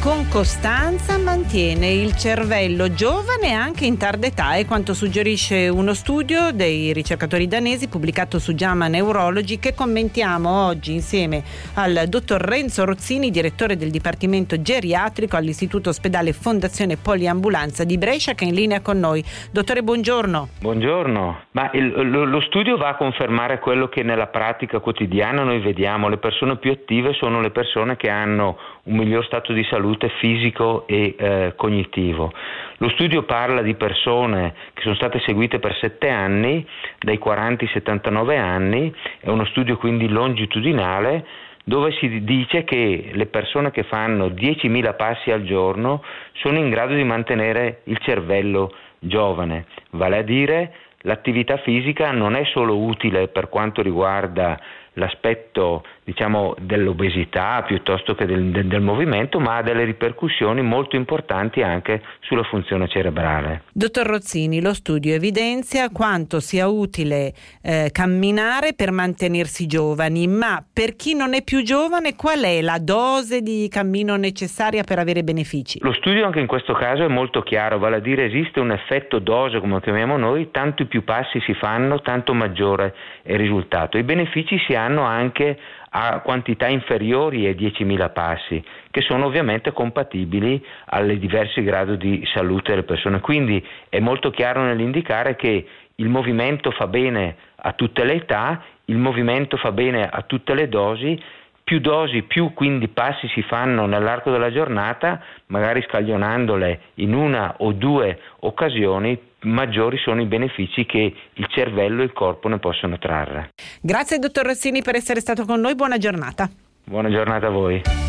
Con costanza mantiene il cervello giovane anche in tarda età, è quanto suggerisce uno studio dei ricercatori danesi pubblicato su JAMA Neurology che commentiamo oggi insieme al dottor Renzo Rozzini, direttore del Dipartimento Geriatrico all'Istituto Ospedale Fondazione Poliambulanza di Brescia che è in linea con noi. Dottore, buongiorno. Buongiorno. Ma il, lo, lo studio va a confermare quello che nella pratica quotidiana noi vediamo. Le persone più attive sono le persone che hanno un miglior stato di salute fisico e eh, cognitivo. Lo studio parla di persone che sono state seguite per 7 anni, dai 40 ai 79 anni, è uno studio quindi longitudinale dove si dice che le persone che fanno 10.000 passi al giorno sono in grado di mantenere il cervello giovane, vale a dire l'attività fisica non è solo utile per quanto riguarda l'aspetto diciamo, dell'obesità piuttosto che del, del, del, movimento, ma ha delle ripercussioni molto importanti anche sulla funzione cerebrale. Dottor Rozzini, lo studio evidenzia quanto sia utile eh, camminare per mantenersi giovani, ma per chi non è più giovane qual è la dose di cammino necessaria per avere benefici? Lo studio anche in questo caso è molto chiaro, vale a dire esiste un effetto dose, come lo chiamiamo noi, tanto più passi si fanno, tanto maggiore è il risultato. I benefici si hanno anche a quantità inferiori ai 10.000 passi, che sono ovviamente compatibili alle diversi gradi di salute delle persone. Quindi è molto chiaro nell'indicare che il movimento fa bene a tutte le età, il movimento fa bene a tutte le dosi, più dosi, più quindi passi si fanno nell'arco della giornata, magari scaglionandole in una o due occasioni, maggiori sono i benefici che il cervello e il corpo ne possono trarre. Grazie dottor Rossini per essere stato con noi, buona giornata. Buona giornata a voi.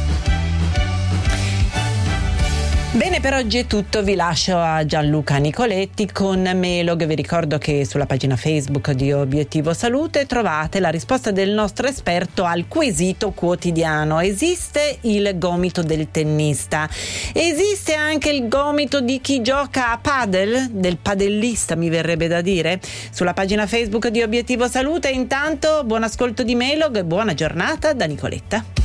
Bene, per oggi è tutto. Vi lascio a Gianluca Nicoletti con Melog. Vi ricordo che sulla pagina Facebook di Obiettivo Salute trovate la risposta del nostro esperto al quesito quotidiano. Esiste il gomito del tennista? Esiste anche il gomito di chi gioca a padel? Del padellista, mi verrebbe da dire? Sulla pagina Facebook di Obiettivo Salute. Intanto, buon ascolto di Melog e buona giornata da Nicoletta.